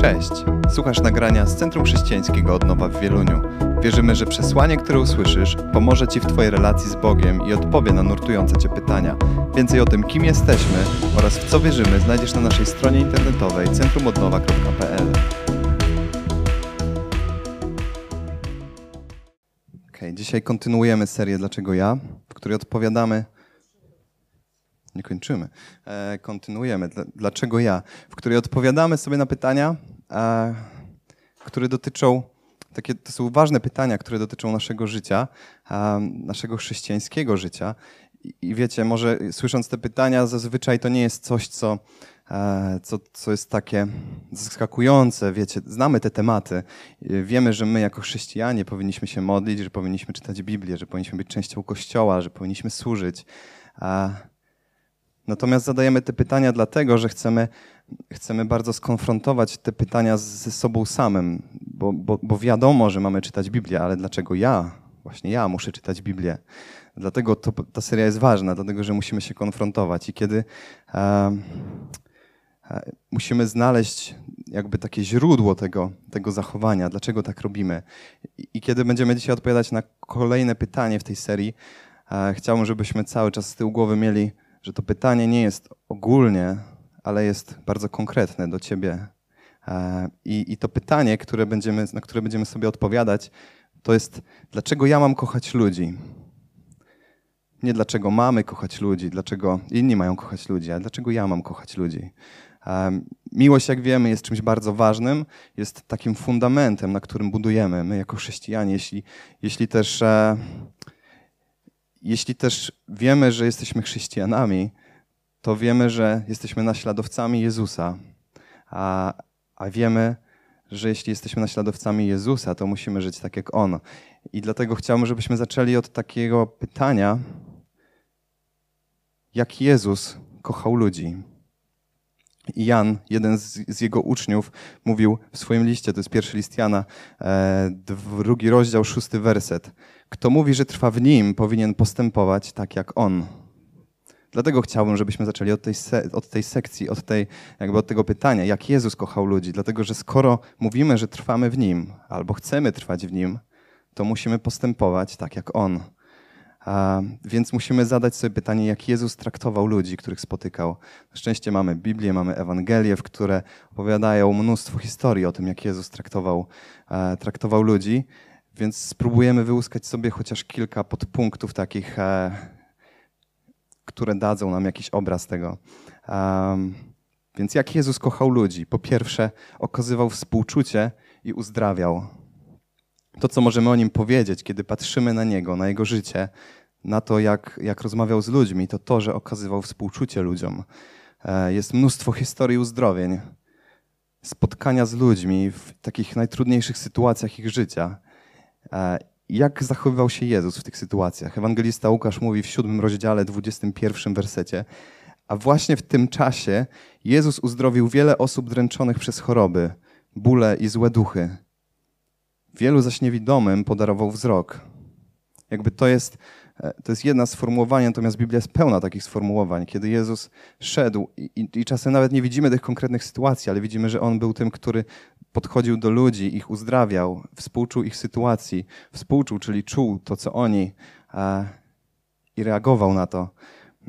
Cześć! Słuchasz nagrania z Centrum Chrześcijańskiego Odnowa w Wieluniu. Wierzymy, że przesłanie, które usłyszysz, pomoże Ci w Twojej relacji z Bogiem i odpowie na nurtujące Cię pytania. Więcej o tym, kim jesteśmy oraz w co wierzymy, znajdziesz na naszej stronie internetowej centrumodnowa.pl. Okay, dzisiaj kontynuujemy serię Dlaczego ja, w której odpowiadamy nie kończymy. E, kontynuujemy. Dlaczego ja? W której odpowiadamy sobie na pytania, e, które dotyczą, takie, to są ważne pytania, które dotyczą naszego życia, e, naszego chrześcijańskiego życia. I, wiecie, może słysząc te pytania, zazwyczaj to nie jest coś, co, co, co jest takie zaskakujące. Wiecie, znamy te tematy. Wiemy, że my jako chrześcijanie powinniśmy się modlić, że powinniśmy czytać Biblię, że powinniśmy być częścią Kościoła, że powinniśmy służyć. Natomiast zadajemy te pytania dlatego, że chcemy, chcemy bardzo skonfrontować te pytania ze sobą samym, bo, bo, bo wiadomo, że mamy czytać Biblię, ale dlaczego ja, właśnie ja muszę czytać Biblię? Dlatego to, ta seria jest ważna, dlatego że musimy się konfrontować i kiedy e, e, musimy znaleźć jakby takie źródło tego, tego zachowania, dlaczego tak robimy. I, I, kiedy będziemy dzisiaj odpowiadać na kolejne pytanie w tej serii, e, chciałbym, żebyśmy cały czas z tyłu głowy mieli że to pytanie nie jest ogólnie, ale jest bardzo konkretne do ciebie. E, I, I, to pytanie, które będziemy, na które będziemy sobie odpowiadać, to jest, dlaczego ja mam kochać ludzi? Nie dlaczego mamy kochać ludzi, dlaczego inni mają kochać ludzi, ale dlaczego ja mam kochać ludzi. E, miłość, jak wiemy, jest czymś bardzo ważnym, jest takim fundamentem, na którym budujemy my jako chrześcijanie. Jeśli, jeśli też e, jeśli też wiemy, że jesteśmy chrześcijanami, to wiemy, że jesteśmy naśladowcami Jezusa. A, a wiemy, że jeśli jesteśmy naśladowcami Jezusa, to musimy żyć tak jak On. I dlatego chciałbym, żebyśmy zaczęli od takiego pytania, jak Jezus kochał ludzi. Jan, jeden z, z, jego uczniów, mówił w swoim liście, to jest pierwszy list Jana, e, drugi rozdział, szósty werset. Kto mówi, że trwa w nim, powinien postępować tak jak on. Dlatego chciałbym, żebyśmy zaczęli od tej, od tej sekcji, od, tej, jakby od tego pytania, jak Jezus kochał ludzi. Dlatego, że skoro mówimy, że trwamy w Nim, albo chcemy trwać w Nim, to musimy postępować tak jak On. Więc musimy zadać sobie pytanie, jak Jezus traktował ludzi, których spotykał. Na szczęście mamy Biblię, mamy Ewangelie, w które opowiadają mnóstwo historii o tym, jak Jezus traktował, traktował ludzi. Więc spróbujemy wyłuskać sobie chociaż kilka podpunktów takich, które dadzą nam jakiś obraz tego. Więc jak Jezus kochał ludzi? Po pierwsze, okazywał współczucie i uzdrawiał. To, co możemy o nim powiedzieć, kiedy patrzymy na niego, na jego życie, na to, jak, jak rozmawiał z ludźmi, to to, że okazywał współczucie ludziom. E, jest mnóstwo historii uzdrowień, spotkania z ludźmi w takich najtrudniejszych sytuacjach ich życia. E, jak zachowywał się Jezus w tych sytuacjach? Ewangelista Łukasz mówi w siódmym rozdziale, 21 wersecie. A właśnie w tym czasie Jezus uzdrowił wiele osób dręczonych przez choroby, bóle i złe duchy. Wielu zaś niewidomym podarował wzrok. Jakby to jest E, to jest jedna sformułowań, natomiast Biblia jest pełna takich sformułowań, kiedy Jezus szedł i, i, i, czasem nawet nie widzimy tych konkretnych sytuacji, ale widzimy, że On był tym, który podchodził do ludzi, ich uzdrawiał, współczuł ich sytuacji, współczuł, czyli czuł to, co oni a, i reagował na to.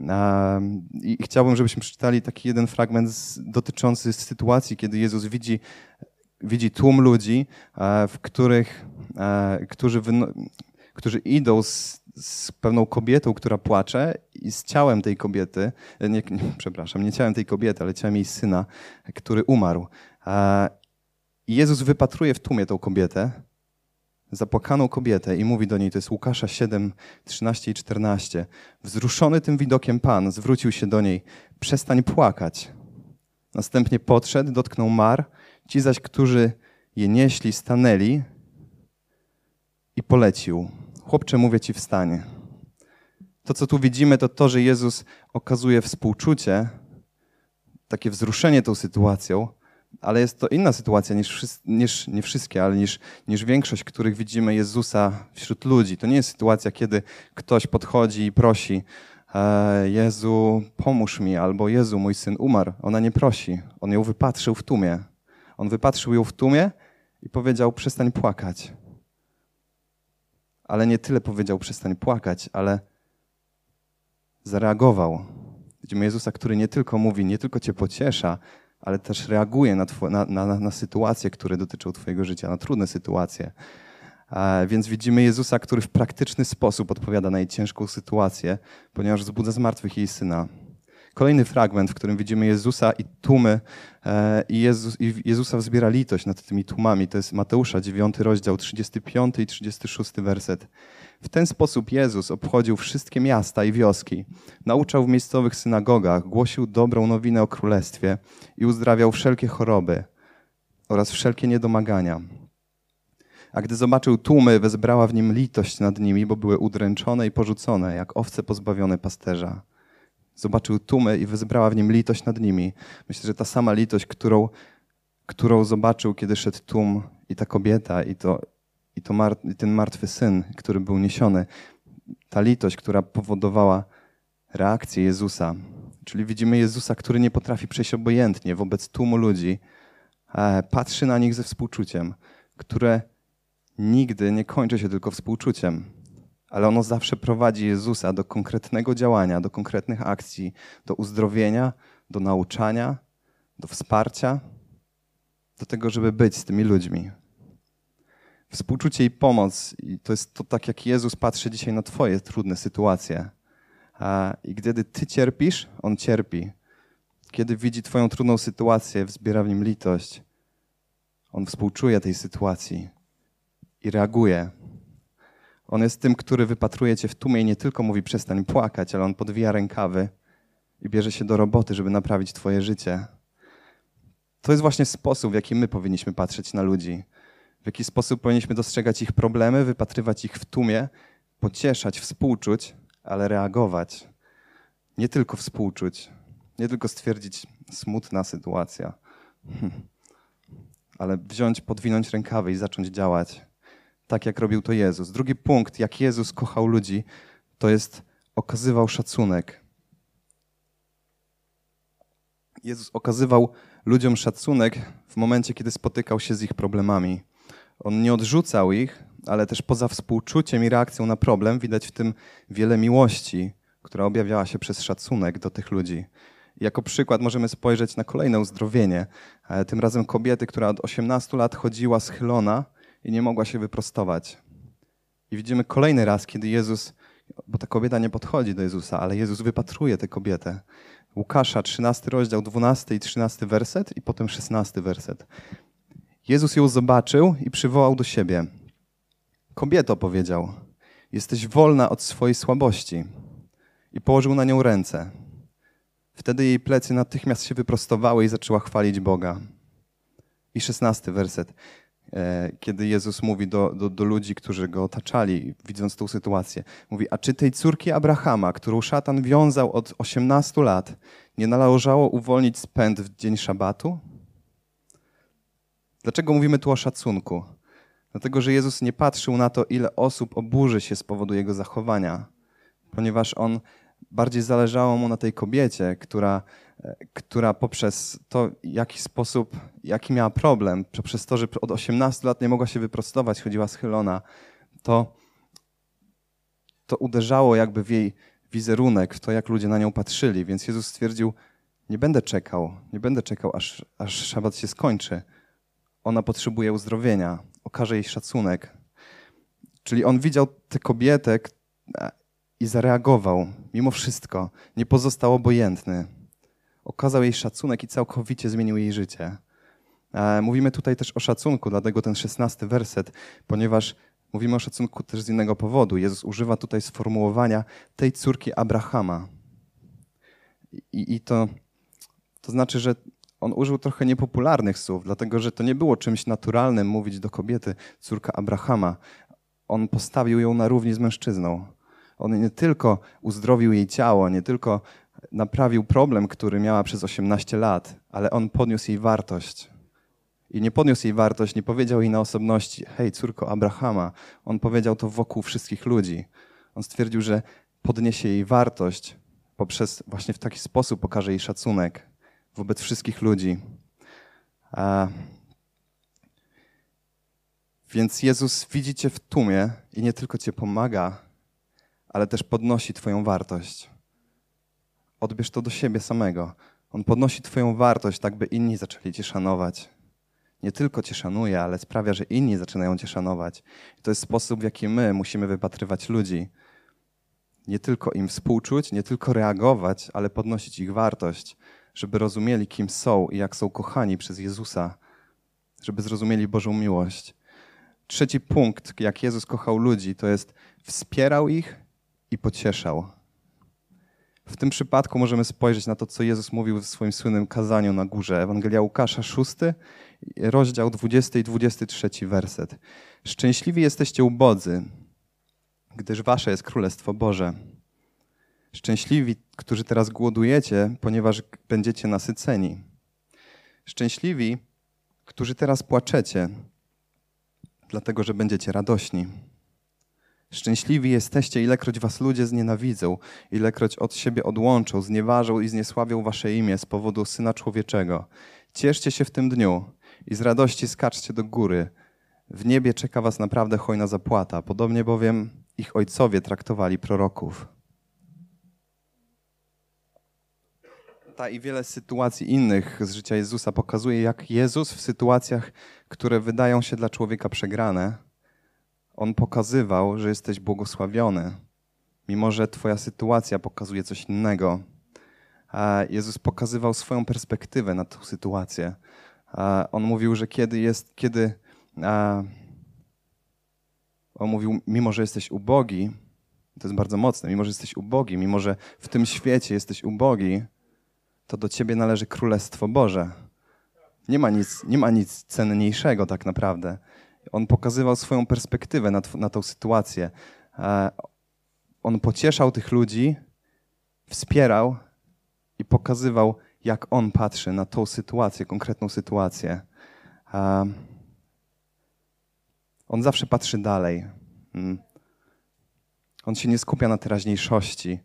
A, I chciałbym, żebyśmy przeczytali taki jeden fragment z, dotyczący sytuacji, kiedy Jezus widzi, widzi tłum ludzi, a, w których, którzy, którzy idą z z pewną kobietą, która płacze i z ciałem tej kobiety, nie, nie, przepraszam, nie ciałem tej kobiety, ale ciałem jej syna, który umarł. I Jezus wypatruje w tłumie tą kobietę, zapłakaną kobietę i mówi do niej, to jest Łukasza 7, 13 i 14. Wzruszony tym widokiem Pan zwrócił się do niej, przestań płakać. Następnie podszedł, dotknął mar, ci zaś, którzy je nieśli, stanęli i polecił. Chłopcze, mówię ci, wstanie. To, co tu widzimy, to to, że Jezus okazuje współczucie, takie wzruszenie tą sytuacją, ale jest to inna sytuacja niż, niż nie wszystkie, ale niż, niż większość, których widzimy Jezusa wśród ludzi. To nie jest sytuacja, kiedy ktoś podchodzi i prosi, e, Jezu, pomóż mi, albo Jezu, mój syn umarł. Ona nie prosi. On ją wypatrzył w tłumie. On wypatrzył ją w tłumie i powiedział: Przestań płakać. Ale nie tyle powiedział: Przestań płakać, ale zareagował. Widzimy Jezusa, który nie tylko mówi, nie tylko cię pociesza, ale też reaguje na, na, na, na sytuacje, które dotyczą Twojego życia, na trudne sytuacje. A więc widzimy Jezusa, który w praktyczny sposób odpowiada na jej ciężką sytuację, ponieważ wzbudza z martwych jej syna. Kolejny fragment, w którym widzimy Jezusa i tłumy e, i, Jezus, i Jezusa wzbiera litość nad tymi tłumami. To jest Mateusza, 9 rozdział, 35 i 36 werset. W ten sposób Jezus obchodził wszystkie miasta i wioski, nauczał w miejscowych synagogach, głosił dobrą nowinę o królestwie i uzdrawiał wszelkie choroby oraz wszelkie niedomagania. A gdy zobaczył tłumy, wezbrała w nim litość nad nimi, bo były udręczone i porzucone, jak owce pozbawione pasterza. Zobaczył tłumy i wezbrała w nim litość nad nimi. Myślę, że ta sama litość, którą, którą zobaczył, kiedy szedł tłum i ta kobieta, i, to, i, to mar, i ten martwy syn, który był niesiony. Ta litość, która powodowała reakcję Jezusa. Czyli widzimy Jezusa, który nie potrafi przejść obojętnie wobec tłumu ludzi, patrzy na nich ze współczuciem, które nigdy nie kończy się tylko współczuciem, ale ono zawsze prowadzi Jezusa do konkretnego działania, do konkretnych akcji, do uzdrowienia, do nauczania, do wsparcia, do tego, żeby być z tymi ludźmi. Współczucie i pomoc i to jest to tak, jak Jezus patrzy dzisiaj na Twoje trudne sytuacje. I kiedy Ty cierpisz, On cierpi. Kiedy widzi Twoją trudną sytuację, wzbiera w nim litość. On współczuje tej sytuacji i reaguje. On jest tym, który wypatruje cię w tłumie i nie tylko mówi przestań płakać, ale on podwija rękawy i bierze się do roboty, żeby naprawić twoje życie. To jest właśnie sposób, w jaki my powinniśmy patrzeć na ludzi. W jaki sposób powinniśmy dostrzegać ich problemy, wypatrywać ich w tłumie, pocieszać, współczuć, ale reagować. Nie tylko współczuć, nie tylko stwierdzić smutna sytuacja, ale wziąć, podwinąć rękawy i zacząć działać tak jak robił to Jezus. Drugi punkt, jak Jezus kochał ludzi, to jest okazywał szacunek. Jezus okazywał ludziom szacunek w momencie, kiedy spotykał się z ich problemami. On nie odrzucał ich, ale też poza współczuciem i reakcją na problem widać w tym wiele miłości, która objawiała się przez szacunek do tych ludzi. Jako przykład możemy spojrzeć na kolejne uzdrowienie. E, tym razem kobiety, która od 18 lat chodziła schylona i nie mogła się wyprostować. I widzimy kolejny raz, kiedy Jezus, bo ta kobieta nie podchodzi do Jezusa, ale Jezus wypatruje tę kobietę. Łukasza, 13 rozdział, 12 i 13 werset i potem 16 werset. Jezus ją zobaczył i przywołał do siebie. Kobieto, powiedział, jesteś wolna od swojej słabości. I położył na nią ręce. Wtedy jej plecy natychmiast się wyprostowały i zaczęła chwalić Boga. I szesnasty werset. E, kiedy Jezus mówi do, do, do, ludzi, którzy go otaczali, widząc tą sytuację. Mówi, a czy tej córki Abrahama, którą szatan wiązał od 18 lat, nie należało uwolnić z pęd w dzień szabatu? Dlaczego mówimy tu o szacunku? Dlatego, że Jezus nie patrzył na to, ile osób oburzy się z powodu jego zachowania, ponieważ on bardziej zależało mu na tej kobiecie, która która poprzez to, jaki sposób, jaki miała problem, poprzez to, że od 18 lat nie mogła się wyprostować, chodziła schylona, to, to uderzało jakby w jej wizerunek, w to, jak ludzie na nią patrzyli. Więc Jezus stwierdził, nie będę czekał, nie będę czekał, aż, aż szabat się skończy. Ona potrzebuje uzdrowienia, okaże jej szacunek. Czyli on widział tę kobietę i zareagował, mimo wszystko, nie pozostał obojętny okazał jej szacunek i całkowicie zmienił jej życie. E, mówimy tutaj też o szacunku, dlatego ten szesnasty werset, ponieważ mówimy o szacunku też z innego powodu. Jezus używa tutaj sformułowania tej córki Abrahama. I, i to, to znaczy, że on użył trochę niepopularnych słów, dlatego że to nie było czymś naturalnym mówić do kobiety, córka Abrahama. On postawił ją na równi z mężczyzną. On nie tylko uzdrowił jej ciało, nie tylko naprawił problem, który miała przez 18 lat, ale on podniósł jej wartość. I nie podniósł jej wartość, nie powiedział jej na osobności, hej, córko Abrahama. On powiedział to wokół wszystkich ludzi. On stwierdził, że podniesie jej wartość poprzez właśnie w taki sposób pokaże jej szacunek wobec wszystkich ludzi. A Więc Jezus widzi cię w tłumie i nie tylko cię pomaga, ale też podnosi twoją wartość. Odbierz to do siebie samego. On podnosi twoją wartość, tak by inni zaczęli cię szanować. Nie tylko cię szanuje, ale sprawia, że inni zaczynają cię szanować. I to jest sposób, w jaki my musimy wypatrywać ludzi. Nie tylko im współczuć, nie tylko reagować, ale podnosić ich wartość, żeby rozumieli, kim są i jak są kochani przez Jezusa, żeby zrozumieli Bożą miłość. Trzeci punkt, jak Jezus kochał ludzi, to jest wspierał ich i pocieszał. W tym przypadku możemy spojrzeć na to, co Jezus mówił w swoim słynnym kazaniu na górze. Ewangelia Łukasza, 6, rozdział 20 i 23 werset. Szczęśliwi jesteście ubodzy, gdyż wasze jest Królestwo Boże. Szczęśliwi, którzy teraz głodujecie, ponieważ będziecie nasyceni. Szczęśliwi, którzy teraz płaczecie, dlatego że będziecie radośni. Szczęśliwi jesteście, ilekroć was ludzie znienawidzą, ilekroć od siebie odłączą, znieważą i zniesławią wasze imię z powodu Syna Człowieczego. Cieszcie się w tym dniu i z radości skaczcie do góry. W niebie czeka was naprawdę hojna zapłata, podobnie bowiem ich ojcowie traktowali proroków. Ta i wiele sytuacji innych z życia Jezusa pokazuje, jak Jezus w sytuacjach, które wydają się dla człowieka przegrane, on pokazywał, że jesteś błogosławiony, mimo że Twoja sytuacja pokazuje coś innego. Jezus pokazywał swoją perspektywę na tę sytuację. On mówił, że kiedy jest, kiedy. On mówił, mimo że jesteś ubogi, to jest bardzo mocne, mimo że jesteś ubogi, mimo że w tym świecie jesteś ubogi, to do ciebie należy Królestwo Boże. Nie ma nic, nie ma nic cenniejszego tak naprawdę. On pokazywał swoją perspektywę na, na tą sytuację. E, on pocieszał tych ludzi, wspierał i pokazywał, jak on patrzy na tą sytuację, konkretną sytuację. E, on zawsze patrzy dalej. Mm. On się nie skupia na teraźniejszości,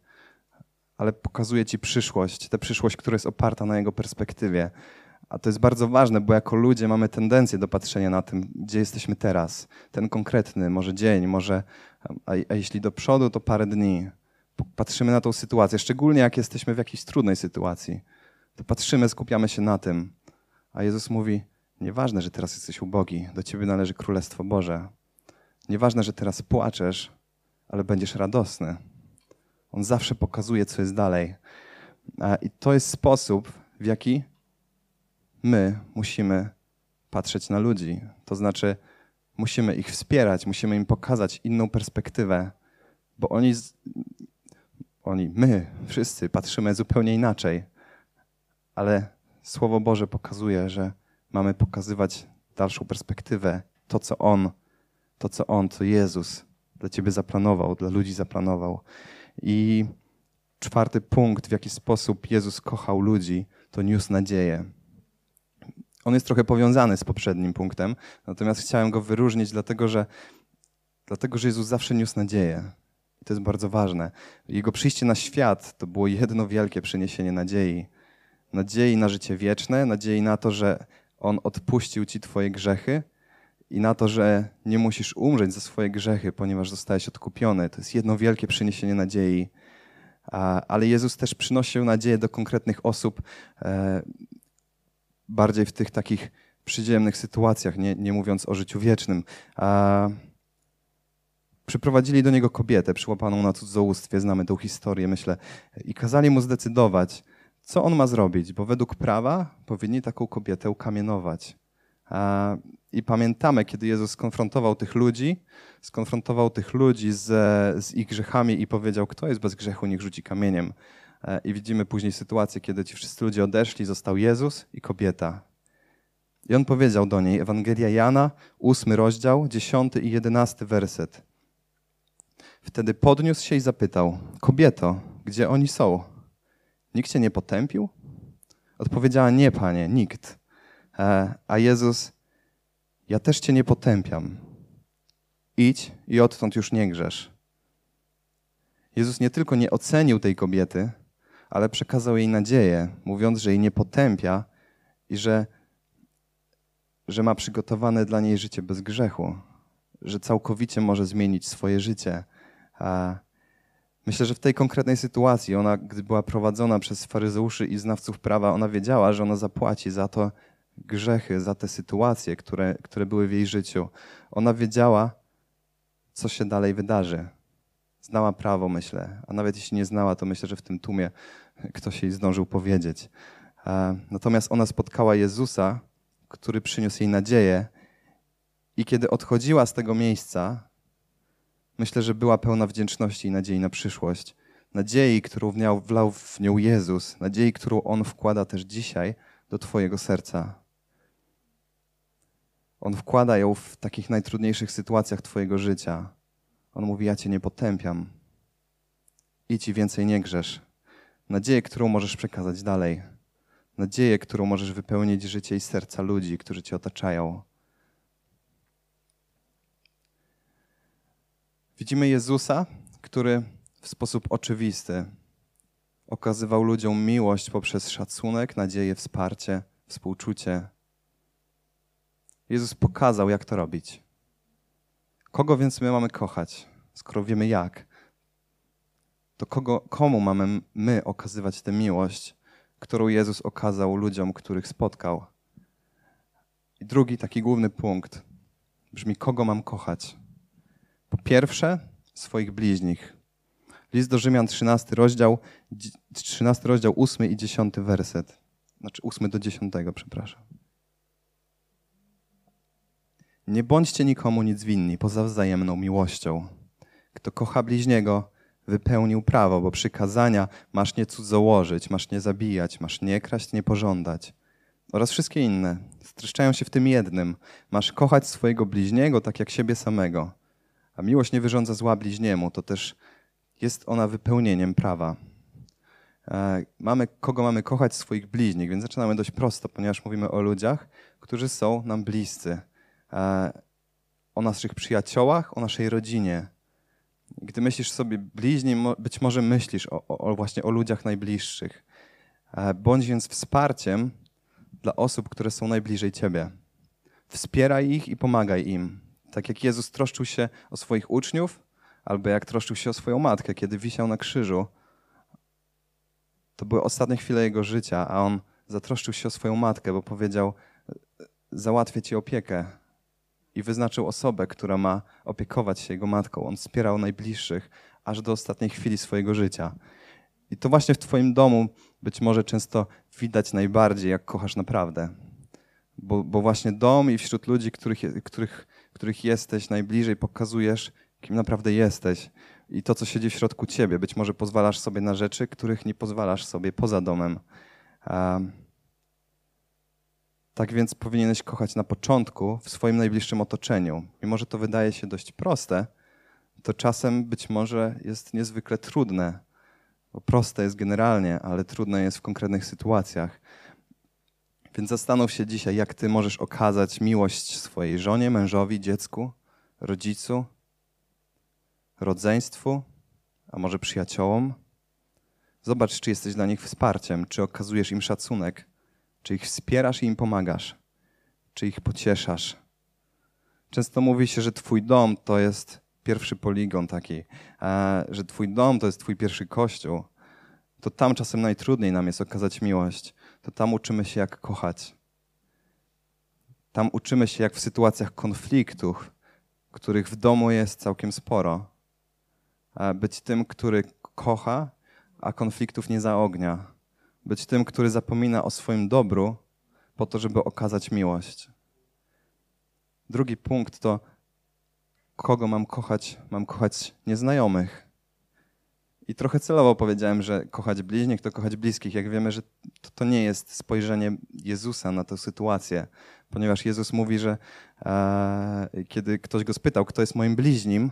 ale pokazuje ci przyszłość, tę przyszłość, która jest oparta na jego perspektywie. A to jest bardzo ważne, bo jako ludzie mamy tendencję do patrzenia na tym, gdzie jesteśmy teraz. Ten konkretny, może dzień, może, a, a jeśli do przodu, to parę dni. Patrzymy na tą sytuację, szczególnie jak jesteśmy w jakiejś trudnej sytuacji. To patrzymy, skupiamy się na tym. A Jezus mówi, nieważne, że teraz jesteś ubogi, do ciebie należy Królestwo Boże. Nieważne, że teraz płaczesz, ale będziesz radosny. On zawsze pokazuje, co jest dalej. I to jest sposób, w jaki my musimy patrzeć na ludzi. To znaczy, musimy ich wspierać, musimy im pokazać inną perspektywę, bo oni, oni, my, wszyscy patrzymy zupełnie inaczej. Ale Słowo Boże pokazuje, że mamy pokazywać dalszą perspektywę, to co On, to co On, co Jezus dla Ciebie zaplanował, dla ludzi zaplanował. I czwarty punkt, w jaki sposób Jezus kochał ludzi, to niósł nadzieję. On jest trochę powiązany z poprzednim punktem, natomiast chciałem go wyróżnić, dlatego że, dlatego, że Jezus zawsze niósł nadzieję. I to jest bardzo ważne. Jego przyjście na świat to było jedno wielkie przyniesienie nadziei. Nadziei na życie wieczne, nadziei na to, że On odpuścił ci Twoje grzechy i na to, że nie musisz umrzeć za swoje grzechy, ponieważ zostałeś odkupiony. To jest jedno wielkie przyniesienie nadziei. Ale Jezus też przynosił nadzieję do konkretnych osób. Bardziej w tych takich przyziemnych sytuacjach, nie, nie mówiąc o życiu wiecznym. A przyprowadzili do niego kobietę przyłapaną na cudzołóstwie, znamy tę historię, myślę, i kazali mu zdecydować, co on ma zrobić, bo według prawa powinni taką kobietę ukamienować. I pamiętamy, kiedy Jezus skonfrontował tych ludzi, skonfrontował tych ludzi z, z ich grzechami i powiedział, kto jest bez grzechu, niech rzuci kamieniem. E, I widzimy później sytuację, kiedy ci wszyscy ludzie odeszli, został Jezus i kobieta. I on powiedział do niej, Ewangelia Jana, ósmy rozdział, dziesiąty i jedenasty werset. Wtedy podniósł się i zapytał, kobieto, gdzie oni są? Nikt cię nie potępił? Odpowiedziała, nie, panie, nikt. E, a Jezus, ja też cię nie potępiam. Idź i odtąd już nie grzesz. Jezus nie tylko nie ocenił tej kobiety, ale przekazał jej nadzieję, mówiąc, że jej nie potępia i że, że ma przygotowane dla niej życie bez grzechu. że całkowicie może zmienić swoje życie. Myślę, że w tej konkretnej sytuacji, ona, gdy była prowadzona przez faryzeuszy i znawców prawa, ona wiedziała, że ona zapłaci za to grzechy, za te sytuacje, które, które były w jej życiu. Ona wiedziała, co się dalej wydarzy. Znała prawo, myślę, a nawet jeśli nie znała, to myślę, że w tym tłumie ktoś jej zdążył powiedzieć. Natomiast ona spotkała Jezusa, który przyniósł jej nadzieję, i kiedy odchodziła z tego miejsca, myślę, że była pełna wdzięczności i nadziei na przyszłość. Nadziei, którą wlał w nią Jezus, nadziei, którą On wkłada też dzisiaj do Twojego serca. On wkłada ją w takich najtrudniejszych sytuacjach Twojego życia. On mówi: Ja Cię nie potępiam. Idź i więcej nie grzesz. Nadzieję, którą możesz przekazać dalej. Nadzieję, którą możesz wypełnić życie i serca ludzi, którzy Cię otaczają. Widzimy Jezusa, który w sposób oczywisty okazywał ludziom miłość poprzez szacunek, nadzieję, wsparcie, współczucie. Jezus pokazał, jak to robić. Kogo więc my mamy kochać, skoro wiemy jak? To kogo, komu mamy my okazywać tę miłość, którą Jezus okazał ludziom, których spotkał? I drugi taki główny punkt brzmi: kogo mam kochać? Po pierwsze, swoich bliźnich. List do Rzymian, 13 rozdział, 13 rozdział, 8 i 10 werset. Znaczy 8 do 10, przepraszam. Nie bądźcie nikomu nic winni poza wzajemną miłością. Kto kocha bliźniego, wypełnił prawo, bo przykazania masz nie cudzołożyć, masz nie zabijać, masz nie kraść, nie pożądać oraz wszystkie inne streszczają się w tym jednym. Masz kochać swojego bliźniego tak jak siebie samego. A miłość nie wyrządza zła bliźniemu, to też jest ona wypełnieniem prawa. E, mamy, kogo mamy kochać? Swoich bliźnich, więc zaczynamy dość prosto, ponieważ mówimy o ludziach, którzy są nam bliscy. E, o naszych przyjaciołach, o naszej rodzinie. Gdy myślisz sobie bliźni, być może myślisz o, o, właśnie o ludziach najbliższych. E, bądź więc wsparciem dla osób, które są najbliżej ciebie. Wspieraj ich i pomagaj im. Tak jak Jezus troszczył się o swoich uczniów, albo jak troszczył się o swoją matkę, kiedy wisiał na krzyżu. To były ostatnie chwile jego życia, a on zatroszczył się o swoją matkę, bo powiedział: Załatwię ci opiekę. I wyznaczył osobę, która ma opiekować się jego matką. On wspierał najbliższych aż do ostatniej chwili swojego życia. I to właśnie w Twoim domu być może często widać najbardziej, jak kochasz naprawdę. Bo, bo właśnie dom i wśród ludzi, których, których których jesteś najbliżej, pokazujesz, kim naprawdę jesteś i to, co siedzi w środku ciebie. Być może pozwalasz sobie na rzeczy, których nie pozwalasz sobie poza domem. Tak więc powinieneś kochać na początku w swoim najbliższym otoczeniu. Mimo, że to wydaje się dość proste, to czasem być może jest niezwykle trudne. Bo proste jest generalnie, ale trudne jest w konkretnych sytuacjach. Więc zastanów się dzisiaj, jak ty możesz okazać miłość swojej żonie, mężowi, dziecku, rodzicu, rodzeństwu, a może przyjaciołom. Zobacz, czy jesteś dla nich wsparciem, czy okazujesz im szacunek, czy ich wspierasz i im pomagasz, czy ich pocieszasz. Często mówi się, że Twój dom to jest pierwszy poligon taki, że Twój dom to jest Twój pierwszy kościół. To tam czasem najtrudniej nam jest okazać miłość to tam uczymy się, jak kochać. Tam uczymy się, jak w sytuacjach konfliktów, których w domu jest całkiem sporo, być tym, który kocha, a konfliktów nie zaognia. Być tym, który zapomina o swoim dobru po to, żeby okazać miłość. Drugi punkt to, kogo mam kochać? Mam kochać nieznajomych. I trochę celowo powiedziałem, że kochać bliźnich to kochać bliskich. Jak wiemy, że to, to nie jest spojrzenie Jezusa na tę sytuację, ponieważ Jezus mówi, że e, kiedy ktoś go spytał, kto jest moim bliźnim,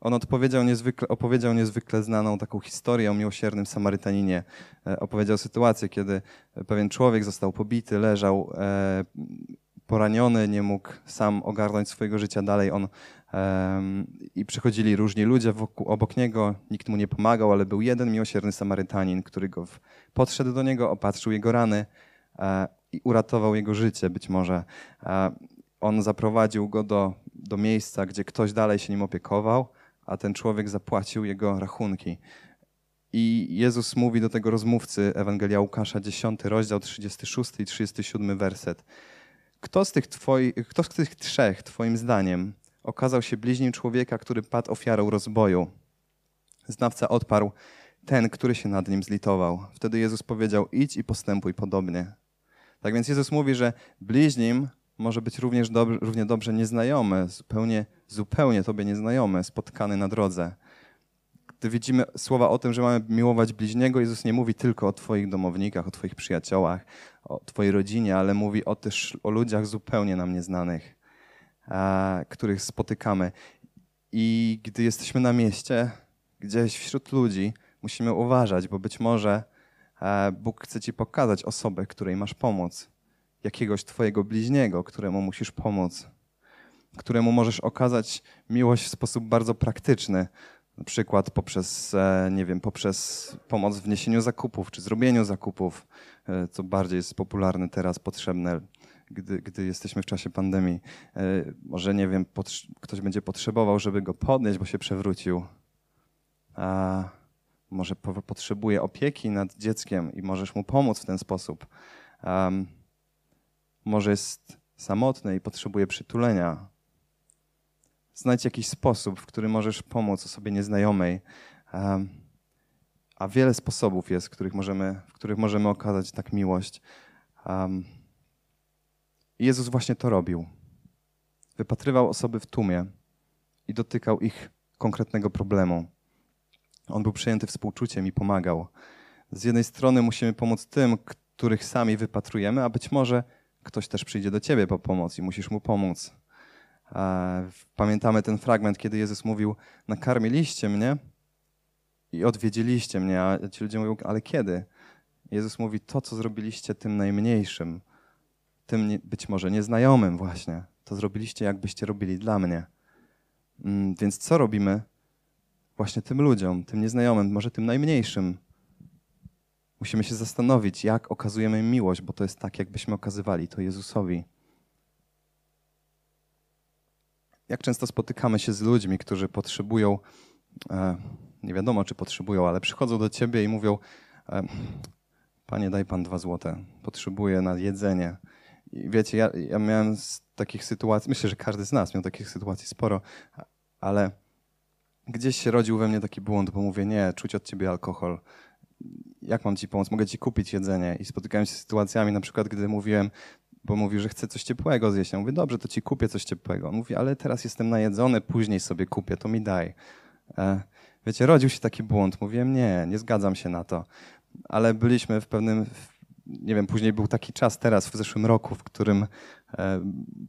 on odpowiedział niezwykle, opowiedział niezwykle znaną taką historię o miłosiernym Samarytaninie. E, opowiedział sytuację, kiedy pewien człowiek został pobity, leżał e, poraniony, nie mógł sam ogarnąć swojego życia dalej. On i przychodzili różni ludzie wokół, obok niego, nikt mu nie pomagał, ale był jeden miłosierny Samarytanin, który go podszedł do niego, opatrzył jego rany e, i uratował jego życie być może. E, on zaprowadził go do do miejsca, gdzie ktoś dalej się nim opiekował, a ten człowiek zapłacił jego rachunki. I Jezus mówi do tego rozmówcy Ewangelia Łukasza, 10 rozdział, 36 i 37 werset. Kto z tych, twoi, kto z tych trzech, twoim zdaniem, okazał się bliźnim człowieka, który padł ofiarą rozboju? Znawca odparł, ten, który się nad nim zlitował. Wtedy Jezus powiedział, idź i postępuj podobnie. Tak więc Jezus mówi, że bliźnim może być również dob równie dobrze nieznajomy, zupełnie, zupełnie tobie nieznajomy, spotkany na drodze. Gdy widzimy słowa o tym, że mamy miłować bliźniego, Jezus nie mówi tylko o twoich domownikach, o twoich przyjaciołach, o twojej rodzinie, ale mówi o też o ludziach zupełnie nam nieznanych, a, których spotykamy. I gdy jesteśmy na mieście, gdzieś wśród ludzi, musimy uważać, bo być może Bóg chce ci pokazać osobę, której masz pomóc, jakiegoś twojego bliźniego, któremu musisz pomóc, któremu możesz okazać miłość w sposób bardzo praktyczny, na przykład poprzez, e, nie wiem, poprzez pomoc w niesieniu zakupów czy zrobieniu zakupów, e, co bardziej jest popularne teraz, potrzebne, gdy, gdy jesteśmy w czasie pandemii. Może, nie wiem, ktoś będzie potrzebował, żeby go podnieść, bo się przewrócił. A może potrzebuje opieki nad dzieckiem i możesz mu pomóc w ten sposób. Um, może jest samotny i potrzebuje przytulenia. Znajdź jakiś sposób, w który możesz pomóc osobie nieznajomej. A wiele sposobów jest, w których możemy, w których możemy okazać tak miłość. Um, Jezus właśnie to robił. Wypatrywał osoby w tłumie i dotykał ich konkretnego problemu. On był przejęty współczuciem i pomagał. Z jednej strony musimy pomóc tym, których sami wypatrujemy, a być może ktoś też przyjdzie do ciebie po pomoc i musisz mu pomóc. Pamiętamy ten fragment, kiedy Jezus mówił: Nakarmiliście mnie i odwiedziliście mnie, a ci ludzie mówią: Ale kiedy? Jezus mówi: To, co zrobiliście tym najmniejszym, tym być może nieznajomym, właśnie, to zrobiliście, jakbyście robili dla mnie. Mm, więc co robimy? właśnie tym ludziom, tym nieznajomym, może tym najmniejszym. Musimy się zastanowić, jak okazujemy miłość, bo to jest tak, jakbyśmy okazywali to Jezusowi. Jak często spotykamy się z ludźmi, którzy potrzebują, e, nie wiadomo czy potrzebują, ale przychodzą do ciebie i mówią: e, Panie, daj pan dwa złote, potrzebuję na jedzenie. I wiecie, ja, ja miałem takich sytuacji, myślę, że każdy z nas miał takich sytuacji sporo, ale gdzieś się rodził we mnie taki błąd, bo mówię, nie, czuć od ciebie alkohol. Jak mam ci pomóc? Mogę ci kupić jedzenie. I spotykałem się z sytuacjami, na przykład, gdy mówiłem, bo mówił, że chce coś ciepłego zjeść. Ja mówię, dobrze, to ci kupię coś ciepłego. On mówi, ale teraz jestem najedzony, później sobie kupię, to mi daj. E, wiecie, rodził się taki błąd. Mówiłem, nie, nie zgadzam się na to. Ale byliśmy w pewnym, nie wiem, później był taki czas teraz, w zeszłym roku, w którym e,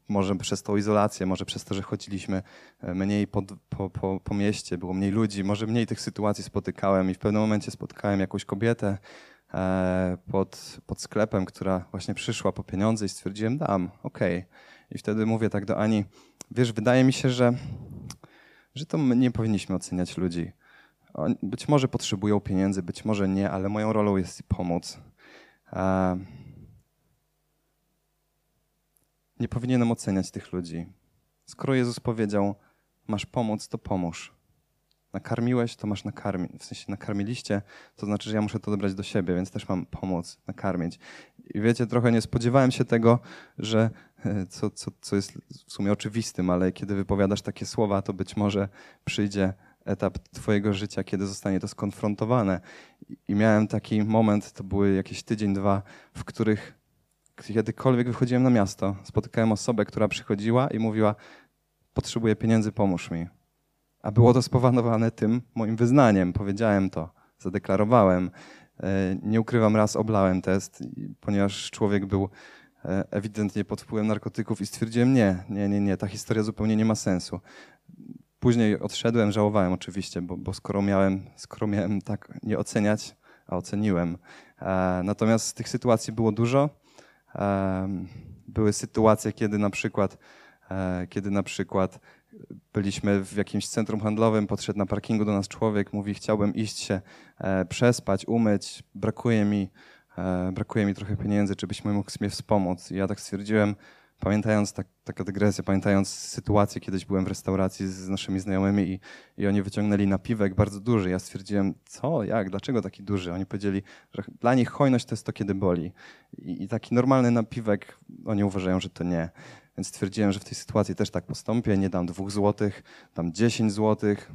może przez tą izolację, może przez to, że chodziliśmy e, mniej po, po, po, po mieście, było mniej ludzi, może mniej tych sytuacji spotykałem i w pewnym momencie spotkałem jakąś kobietę e, pod, pod sklepem, która właśnie przyszła po pieniądze i stwierdziłem, dam, okej. Okay. I wtedy mówię tak do Ani, wiesz, wydaje mi się, że, że to my nie powinniśmy oceniać ludzi. Być może potrzebują pieniędzy, być może nie, ale moją rolą jest pomóc nie powinienem oceniać tych ludzi. Skoro Jezus powiedział, masz pomóc, to pomóż. Nakarmiłeś, to masz nakarmić. W sensie nakarmiliście, to znaczy, że ja muszę to dobrać do siebie, więc też mam pomóc, nakarmić. I wiecie, trochę nie spodziewałem się tego, że e, co, co, co jest w sumie oczywistym, ale kiedy wypowiadasz takie słowa, to być może przyjdzie etap Twojego życia, kiedy zostanie to skonfrontowane. I miałem taki moment, to były jakieś tydzień, dwa, w których kiedykolwiek wychodziłem na miasto, spotykałem osobę, która przychodziła i mówiła: Potrzebuję pieniędzy, pomóż mi. A było to spowodowane tym moim wyznaniem. Powiedziałem to, zadeklarowałem. E, nie ukrywam, raz oblałem test, ponieważ człowiek był e, ewidentnie pod wpływem narkotyków i stwierdziłem: Nie, nie, nie, nie, ta historia zupełnie nie ma sensu. Później odszedłem, żałowałem oczywiście, bo, bo skoro, miałem, skoro miałem tak nie oceniać, a oceniłem. E, natomiast tych sytuacji było dużo. E, były sytuacje, kiedy na przykład, e, kiedy na przykład byliśmy w jakimś centrum handlowym, podszedł na parkingu do nas człowiek, mówi chciałbym iść się e, przespać, umyć, brakuje mi, e, brakuje mi trochę pieniędzy, czy byś mógł mnie wspomóc. I ja tak stwierdziłem, pamiętając, tak, taka dygresja, pamiętając sytuację, kiedyś byłem w restauracji z naszymi znajomymi i, i oni wyciągnęli napiwek bardzo duży. Ja stwierdziłem, co, jak, dlaczego taki duży? Oni powiedzieli, że dla nich hojność to jest to, kiedy boli. I, i taki normalny napiwek, oni uważają, że to nie. Więc stwierdziłem, że w tej sytuacji też tak postąpię, nie dam dwóch złotych, dam dziesięć złotych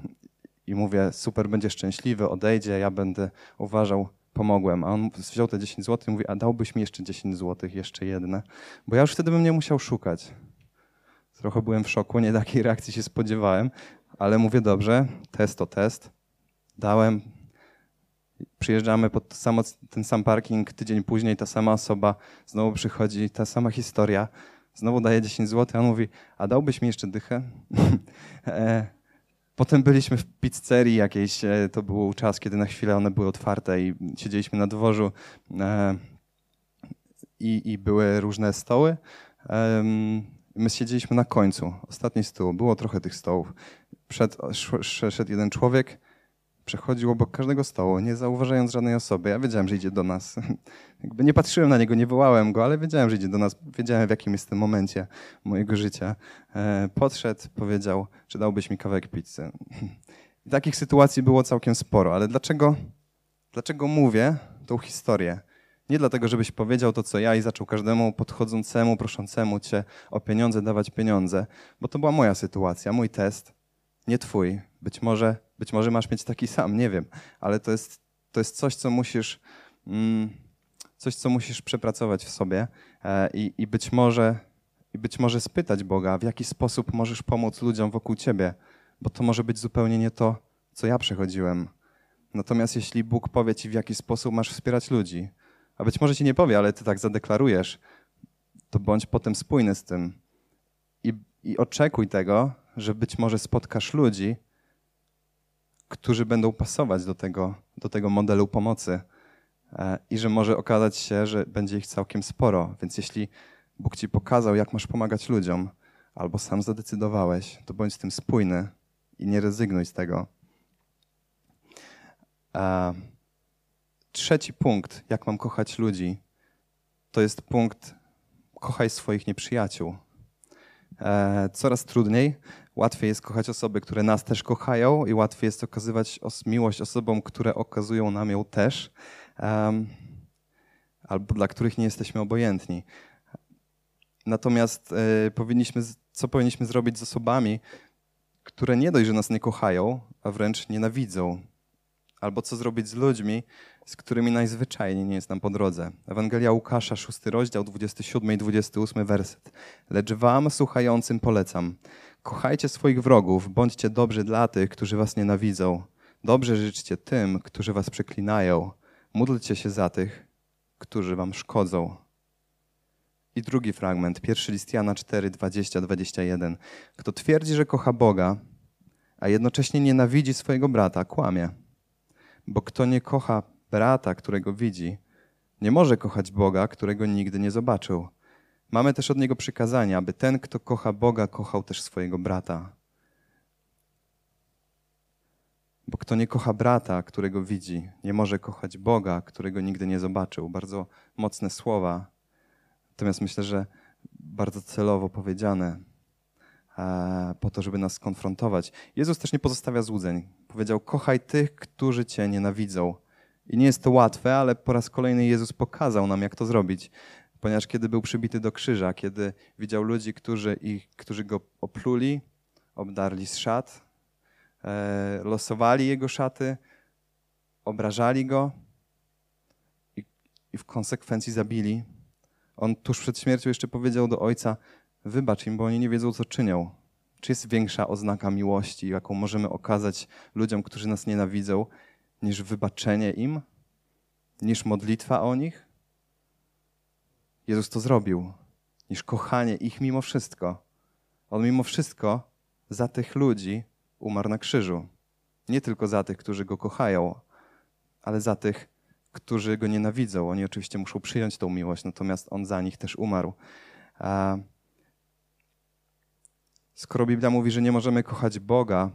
i mówię, super, będzie szczęśliwy, odejdzie, ja będę uważał, pomogłem. A on wziął te 10 zł i mówi, a dałbyś mi jeszcze 10 zł, jeszcze jedne? Bo ja już wtedy bym nie musiał szukać. Trochę byłem w szoku, nie takiej reakcji się spodziewałem, ale mówię, dobrze, test to test. Dałem, przyjeżdżamy pod samo, ten sam parking, tydzień później ta sama osoba znowu przychodzi, ta sama historia, znowu daje 10 zł, a on mówi, a dałbyś mi jeszcze dychę? Potem byliśmy w pizzerii jakiejś, e, to był czas, kiedy na chwilę one były otwarte i siedzieliśmy na dworzu e, i, i były różne stoły. My siedzieliśmy na końcu, ostatni stół, było trochę tych stołów. Przed, szedł jeden człowiek, przechodził obok każdego stołu, nie zauważając żadnej osoby. Ja wiedziałem, że idzie do nas. Jakby nie patrzyłem na niego, nie wołałem go, ale wiedziałem, że idzie do nas. Wiedziałem, w jakim jest tym momencie mojego życia. E, podszedł, powiedział, czy dałbyś mi kawałek pizzy. I takich sytuacji było całkiem sporo, ale dlaczego, dlaczego mówię tą historię? Nie dlatego, żebyś powiedział to, co ja i zaczął każdemu podchodzącemu, proszącemu cię o pieniądze dawać pieniądze, bo to była moja sytuacja, mój test, nie twój. Być może być może masz mieć taki sam, nie wiem, ale to jest, to jest coś, co musisz, mm, coś, co musisz przepracować w sobie e, i, i, być może, i być może spytać Boga, w jaki sposób możesz pomóc ludziom wokół ciebie, bo to może być zupełnie nie to, co ja przechodziłem. Natomiast jeśli Bóg powie ci, w jaki sposób masz wspierać ludzi, a być może ci nie powie, ale ty tak zadeklarujesz, to bądź potem spójny z tym i, i oczekuj tego, że być może spotkasz ludzi, którzy będą pasować do tego, do tego modelu pomocy e, i że może okazać się, że będzie ich całkiem sporo. Więc jeśli Bóg ci pokazał, jak masz pomagać ludziom, albo sam zadecydowałeś, to bądź z tym spójny i nie rezygnuj z tego. E, trzeci punkt, jak mam kochać ludzi, to jest punkt kochaj swoich nieprzyjaciół. E, coraz trudniej, łatwiej jest kochać osoby, które nas też kochają i łatwiej jest okazywać miłość osobom, które okazują nam ją też, albo dla których nie jesteśmy obojętni. Natomiast y, powinniśmy, co powinniśmy zrobić z osobami, które nie dość, że nas nie kochają, a wręcz nienawidzą? Albo co zrobić z ludźmi, z którymi najzwyczajniej nie jest nam po drodze. Ewangelia Łukasza, 6 rozdział, 27 i 28 werset. Lecz wam, słuchającym, polecam. Kochajcie swoich wrogów, bądźcie dobrzy dla tych, którzy was nienawidzą. Dobrze życzcie tym, którzy was przeklinają. Módlcie się za tych, którzy wam szkodzą. I drugi fragment, pierwszy list Jana 4, 20, 21. Kto twierdzi, że kocha Boga, a jednocześnie nienawidzi swojego brata, kłamie. Bo kto nie kocha brata, którego widzi, nie może kochać Boga, którego nigdy nie zobaczył. Mamy też od niego przykazanie, aby ten, kto kocha Boga, kochał też swojego brata. Bo kto nie kocha brata, którego widzi, nie może kochać Boga, którego nigdy nie zobaczył. Bardzo mocne słowa. Natomiast myślę, że bardzo celowo powiedziane, e, po to, żeby nas skonfrontować. Jezus też nie pozostawia złudzeń. Powiedział: Kochaj tych, którzy cię nienawidzą. I nie jest to łatwe, ale po raz kolejny Jezus pokazał nam, jak to zrobić. Ponieważ kiedy był przybity do krzyża, kiedy widział ludzi, którzy, ich, którzy go opluli, obdarli z szat, e, losowali jego szaty, obrażali go i, i w konsekwencji zabili, on tuż przed śmiercią jeszcze powiedział do ojca: Wybacz im, bo oni nie wiedzą, co czynią. Czy jest większa oznaka miłości, jaką możemy okazać ludziom, którzy nas nienawidzą, niż wybaczenie im, niż modlitwa o nich? Jezus to zrobił, niż kochanie ich mimo wszystko. On mimo wszystko za tych ludzi umarł na krzyżu. Nie tylko za tych, którzy go kochają, ale za tych, którzy go nienawidzą. Oni oczywiście muszą przyjąć tą miłość, natomiast on za nich też umarł. Skoro Biblia mówi, że nie możemy kochać Boga,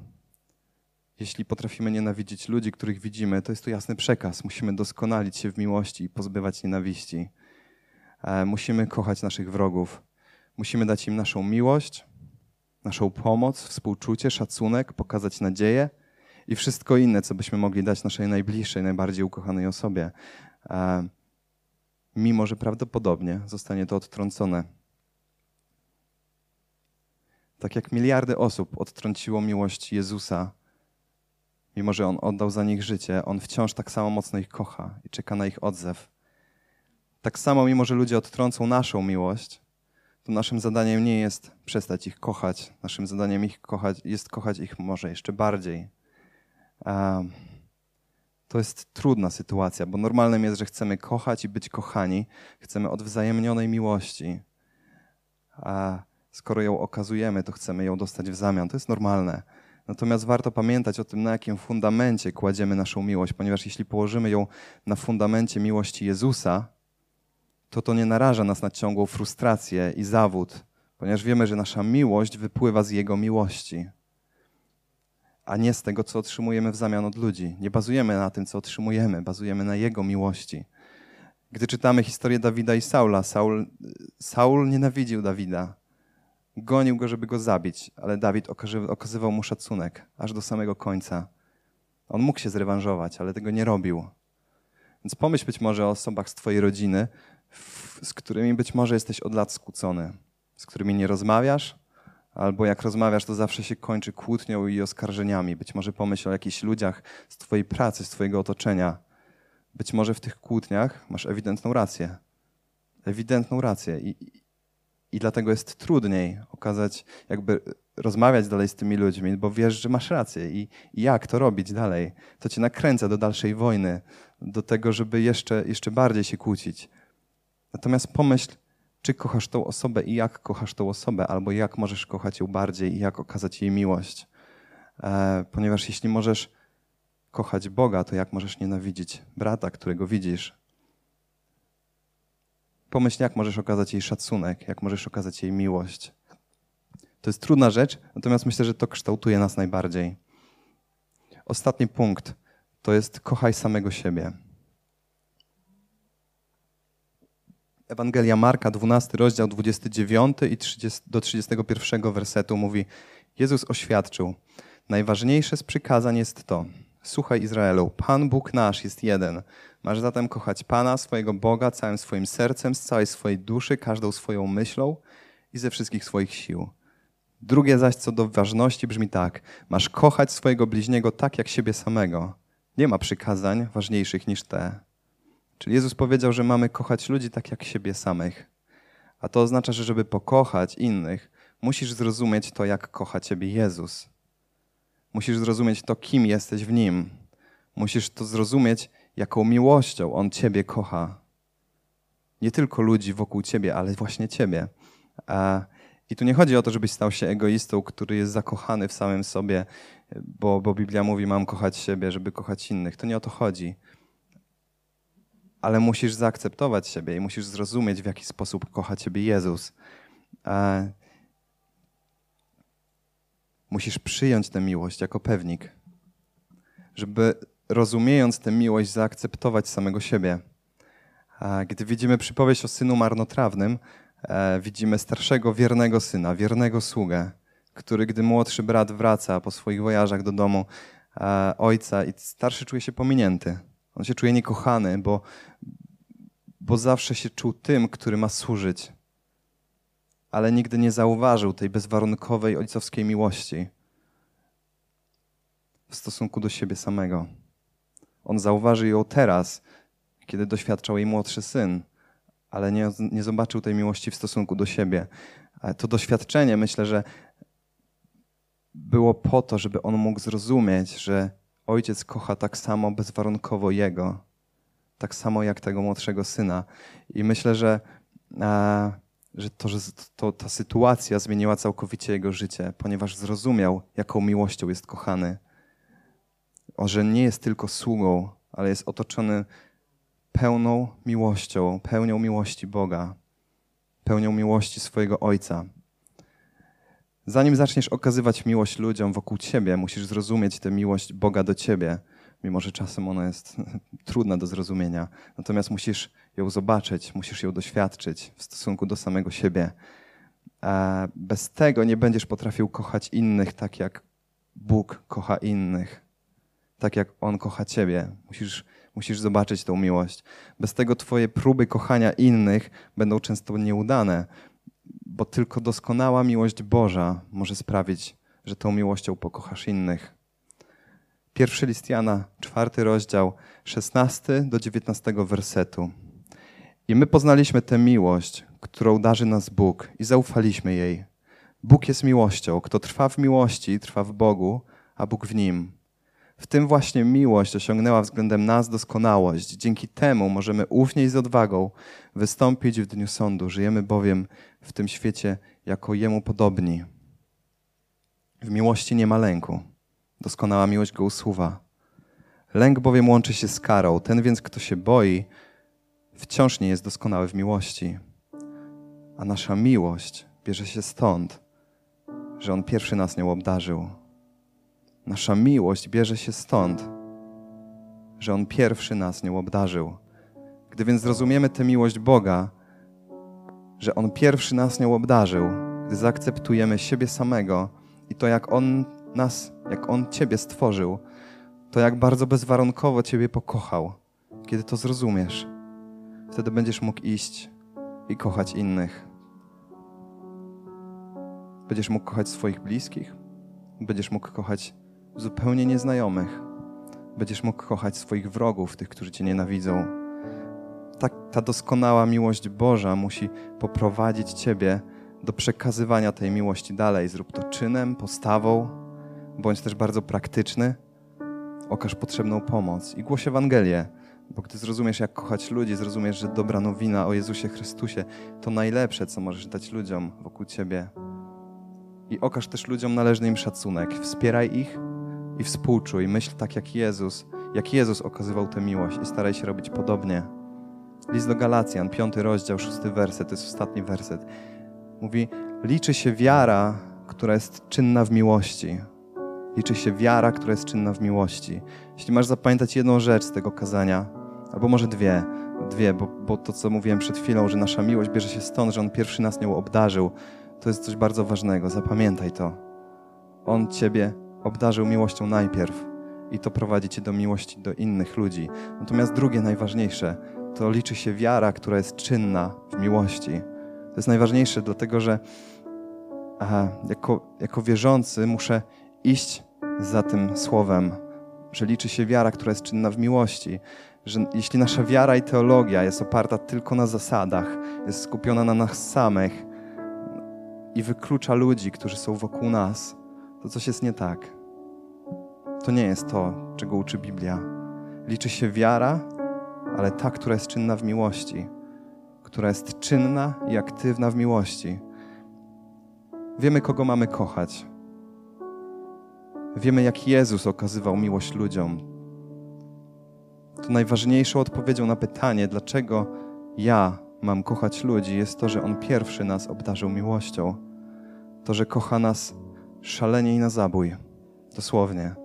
jeśli potrafimy nienawidzić ludzi, których widzimy, to jest to jasny przekaz. Musimy doskonalić się w miłości i pozbywać nienawiści. E, musimy kochać naszych wrogów. Musimy dać im naszą miłość, naszą pomoc, współczucie, szacunek, pokazać nadzieję i wszystko inne, co byśmy mogli dać naszej najbliższej, najbardziej ukochanej osobie. E, mimo, że prawdopodobnie zostanie to odtrącone. Tak jak miliardy osób odtrąciło miłość Jezusa, mimo że On oddał za nich życie, On wciąż tak samo mocno ich kocha i czeka na ich odzew. Tak samo, mimo że ludzie odtrącą naszą miłość, to naszym zadaniem nie jest przestać ich kochać. Naszym zadaniem ich kochać, jest kochać ich może jeszcze bardziej. To jest trudna sytuacja, bo normalnym jest, że chcemy kochać i być kochani. Chcemy odwzajemnionej miłości. A skoro ją okazujemy, to chcemy ją dostać w zamian. To jest normalne. Natomiast warto pamiętać o tym, na jakim fundamencie kładziemy naszą miłość, ponieważ jeśli położymy ją na fundamencie miłości Jezusa, to to nie naraża nas na ciągłą frustrację i zawód, ponieważ wiemy, że nasza miłość wypływa z Jego miłości, a nie z tego, co otrzymujemy w zamian od ludzi. Nie bazujemy na tym, co otrzymujemy, bazujemy na Jego miłości. Gdy czytamy historię Dawida i Saula, Saul, Saul nienawidził Dawida. Gonił go, żeby go zabić, ale Dawid okazywał mu szacunek aż do samego końca. On mógł się zrewanżować, ale tego nie robił. Więc pomyśl być może o osobach z Twojej rodziny, z którymi być może jesteś od lat skłócony, z którymi nie rozmawiasz, albo jak rozmawiasz, to zawsze się kończy kłótnią i oskarżeniami. Być może pomyśl o jakichś ludziach z Twojej pracy, z Twojego otoczenia. Być może w tych kłótniach masz ewidentną rację. Ewidentną rację. I, i dlatego jest trudniej okazać, jakby rozmawiać dalej z tymi ludźmi, bo wiesz, że masz rację i, i jak to robić dalej. To cię nakręca do dalszej wojny, do tego, żeby jeszcze, jeszcze bardziej się kłócić. Natomiast pomyśl, czy kochasz tą osobę i jak kochasz tą osobę, albo jak możesz kochać ją bardziej i jak okazać jej miłość. E, ponieważ jeśli możesz kochać Boga, to jak możesz nienawidzić brata, którego widzisz? Pomyśl, jak możesz okazać jej szacunek, jak możesz okazać jej miłość. To jest trudna rzecz, natomiast myślę, że to kształtuje nas najbardziej. Ostatni punkt to jest kochaj samego siebie. Ewangelia Marka, 12 rozdział, 29 i 30, do 31 wersetu mówi: Jezus oświadczył: Najważniejsze z przykazań jest to: Słuchaj Izraelu, Pan Bóg nasz jest jeden. Masz zatem kochać Pana, swojego Boga, całym swoim sercem, z całej swojej duszy, każdą swoją myślą i ze wszystkich swoich sił. Drugie zaś co do ważności brzmi tak: Masz kochać swojego bliźniego tak jak siebie samego. Nie ma przykazań ważniejszych niż te. Czyli Jezus powiedział, że mamy kochać ludzi tak jak siebie samych. A to oznacza, że żeby pokochać innych, musisz zrozumieć to, jak kocha Ciebie Jezus. Musisz zrozumieć to, kim jesteś w Nim. Musisz to zrozumieć, jaką miłością On Ciebie kocha. Nie tylko ludzi wokół Ciebie, ale właśnie Ciebie. I tu nie chodzi o to, żebyś stał się egoistą, który jest zakochany w samym sobie, bo, bo Biblia mówi, mam kochać siebie, żeby kochać innych. To nie o to chodzi ale musisz zaakceptować siebie i musisz zrozumieć, w jaki sposób kocha ciebie Jezus. E, musisz przyjąć tę miłość jako pewnik, żeby rozumiejąc tę miłość, zaakceptować samego siebie. E, gdy widzimy przypowieść o synu marnotrawnym, e, widzimy starszego, wiernego syna, wiernego sługę, który, gdy młodszy brat wraca po swoich wojażach do domu ojca i starszy czuje się pominięty on się czuje niekochany, bo, bo zawsze się czuł tym, który ma służyć. Ale nigdy nie zauważył tej bezwarunkowej ojcowskiej miłości w stosunku do siebie samego. On zauważy ją teraz, kiedy doświadczał jej młodszy syn, ale nie, nie zobaczył tej miłości w stosunku do siebie. To doświadczenie myślę, że było po to, żeby on mógł zrozumieć, że ojciec kocha tak samo bezwarunkowo jego, tak samo jak tego młodszego syna. I myślę, że, e, że, to, że to, ta sytuacja zmieniła całkowicie jego życie, ponieważ zrozumiał, jaką miłością jest kochany. O, że nie jest tylko sługą, ale jest otoczony pełną miłością, pełnią miłości Boga, pełnią miłości swojego Ojca. Zanim zaczniesz okazywać miłość ludziom wokół ciebie, musisz zrozumieć tę miłość Boga do ciebie, mimo że czasem ona jest trudna do zrozumienia. Natomiast musisz ją zobaczyć, musisz ją doświadczyć w stosunku do samego siebie. e, bez tego nie będziesz potrafił kochać innych tak, jak Bóg kocha innych, tak jak On kocha Ciebie. Musisz, musisz zobaczyć tą miłość. Bez tego Twoje próby kochania innych będą często nieudane, bo tylko doskonała miłość Boża może sprawić, że tą miłością pokochasz innych. Pierwszy list Jana, czwarty rozdział, 16 do 19 wersetu. I my poznaliśmy tę miłość, którą darzy nas Bóg i zaufaliśmy jej. Bóg jest miłością. Kto trwa w miłości, trwa w Bogu, a Bóg w nim. W tym właśnie miłość osiągnęła względem nas doskonałość. Dzięki temu możemy ufniej z odwagą wystąpić w dniu sądu. Żyjemy bowiem w tym świecie jako Jemu podobni. W miłości nie ma lęku. Doskonała miłość go usuwa. Lęk bowiem łączy się z karą. Ten więc, kto się boi, wciąż nie jest doskonały w miłości. A nasza miłość bierze się stąd, że On pierwszy nas nią obdarzył. Nasza miłość bierze się stąd, że On pierwszy nas nią obdarzył. Gdy więc zrozumiemy tę miłość Boga, że On pierwszy nas nią obdarzył, gdy zaakceptujemy siebie samego i to, jak On nas, jak On Ciebie stworzył, to jak bardzo bezwarunkowo Ciebie pokochał, kiedy to zrozumiesz, wtedy będziesz mógł iść i kochać innych. Będziesz mógł kochać swoich bliskich, będziesz mógł kochać zupełnie nieznajomych, będziesz mógł kochać swoich wrogów, tych, którzy Cię nienawidzą. Tak, ta doskonała miłość Boża musi poprowadzić Ciebie do przekazywania tej miłości dalej. Zrób to czynem, postawą, bądź też bardzo praktyczny. Okaż potrzebną pomoc i głoś Ewangelię, bo gdy zrozumiesz, jak kochać ludzi, zrozumiesz, że dobra nowina o Jezusie Chrystusie to najlepsze, co możesz dać ludziom wokół Ciebie. I okaż też ludziom należny im szacunek. Wspieraj ich i współczuj. Myśl tak jak Jezus, jak Jezus okazywał tę miłość i staraj się robić podobnie. List do Galacjan, piąty rozdział, szósty werset, to jest ostatni werset. Mówi, liczy się wiara, która jest czynna w miłości. Liczy się wiara, która jest czynna w miłości. Jeśli masz zapamiętać jedną rzecz z tego kazania, albo może dwie, dwie, bo, bo to, co mówiłem przed chwilą, że nasza miłość bierze się stąd, że On pierwszy nas nią obdarzył, to jest coś bardzo ważnego. Zapamiętaj to. On Ciebie obdarzył miłością najpierw i to prowadzi Cię do miłości do innych ludzi. Natomiast drugie, najważniejsze, to liczy się wiara, która jest czynna w miłości. To jest najważniejsze, dlatego że aha, jako, jako wierzący muszę iść za tym słowem, że liczy się wiara, która jest czynna w miłości. Że jeśli nasza wiara i teologia jest oparta tylko na zasadach, jest skupiona na nas samych i wyklucza ludzi, którzy są wokół nas, to coś jest nie tak. To nie jest to, czego uczy Biblia. Liczy się wiara, ale ta, która jest czynna w miłości, która jest czynna i aktywna w miłości. Wiemy, kogo mamy kochać. Wiemy, jak Jezus okazywał miłość ludziom. To najważniejszą odpowiedzią na pytanie, dlaczego ja mam kochać ludzi, jest to, że On pierwszy nas obdarzył miłością. To, że kocha nas szalenie i na zabój. Dosłownie.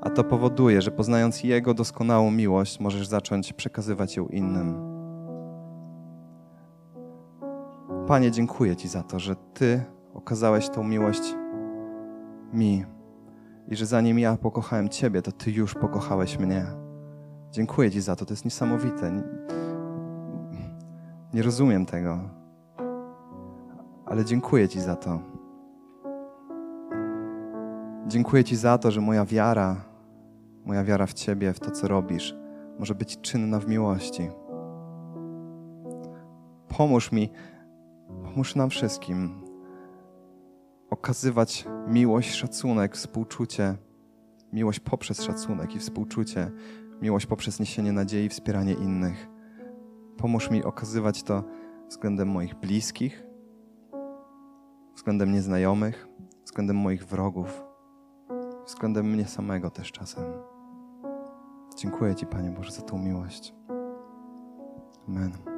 A to powoduje, że poznając Jego doskonałą miłość, możesz zacząć przekazywać ją innym. Panie, dziękuję Ci za to, że Ty okazałeś tą miłość mi i że zanim ja pokochałem Ciebie, to Ty już pokochałeś mnie. Dziękuję Ci za to, to jest niesamowite. Nie, nie rozumiem tego, ale dziękuję Ci za to. Dziękuję Ci za to, że moja wiara, moja wiara w Ciebie, w to, co robisz, może być czynna w miłości. Pomóż mi, pomóż nam wszystkim okazywać miłość, szacunek, współczucie, miłość poprzez szacunek i współczucie, miłość poprzez niesienie nadziei, wspieranie innych. Pomóż mi okazywać to względem moich bliskich, względem nieznajomych, względem moich wrogów, względem mnie samego też czasem. Dziękuję Ci, Panie Boże, za tą miłość. Amen.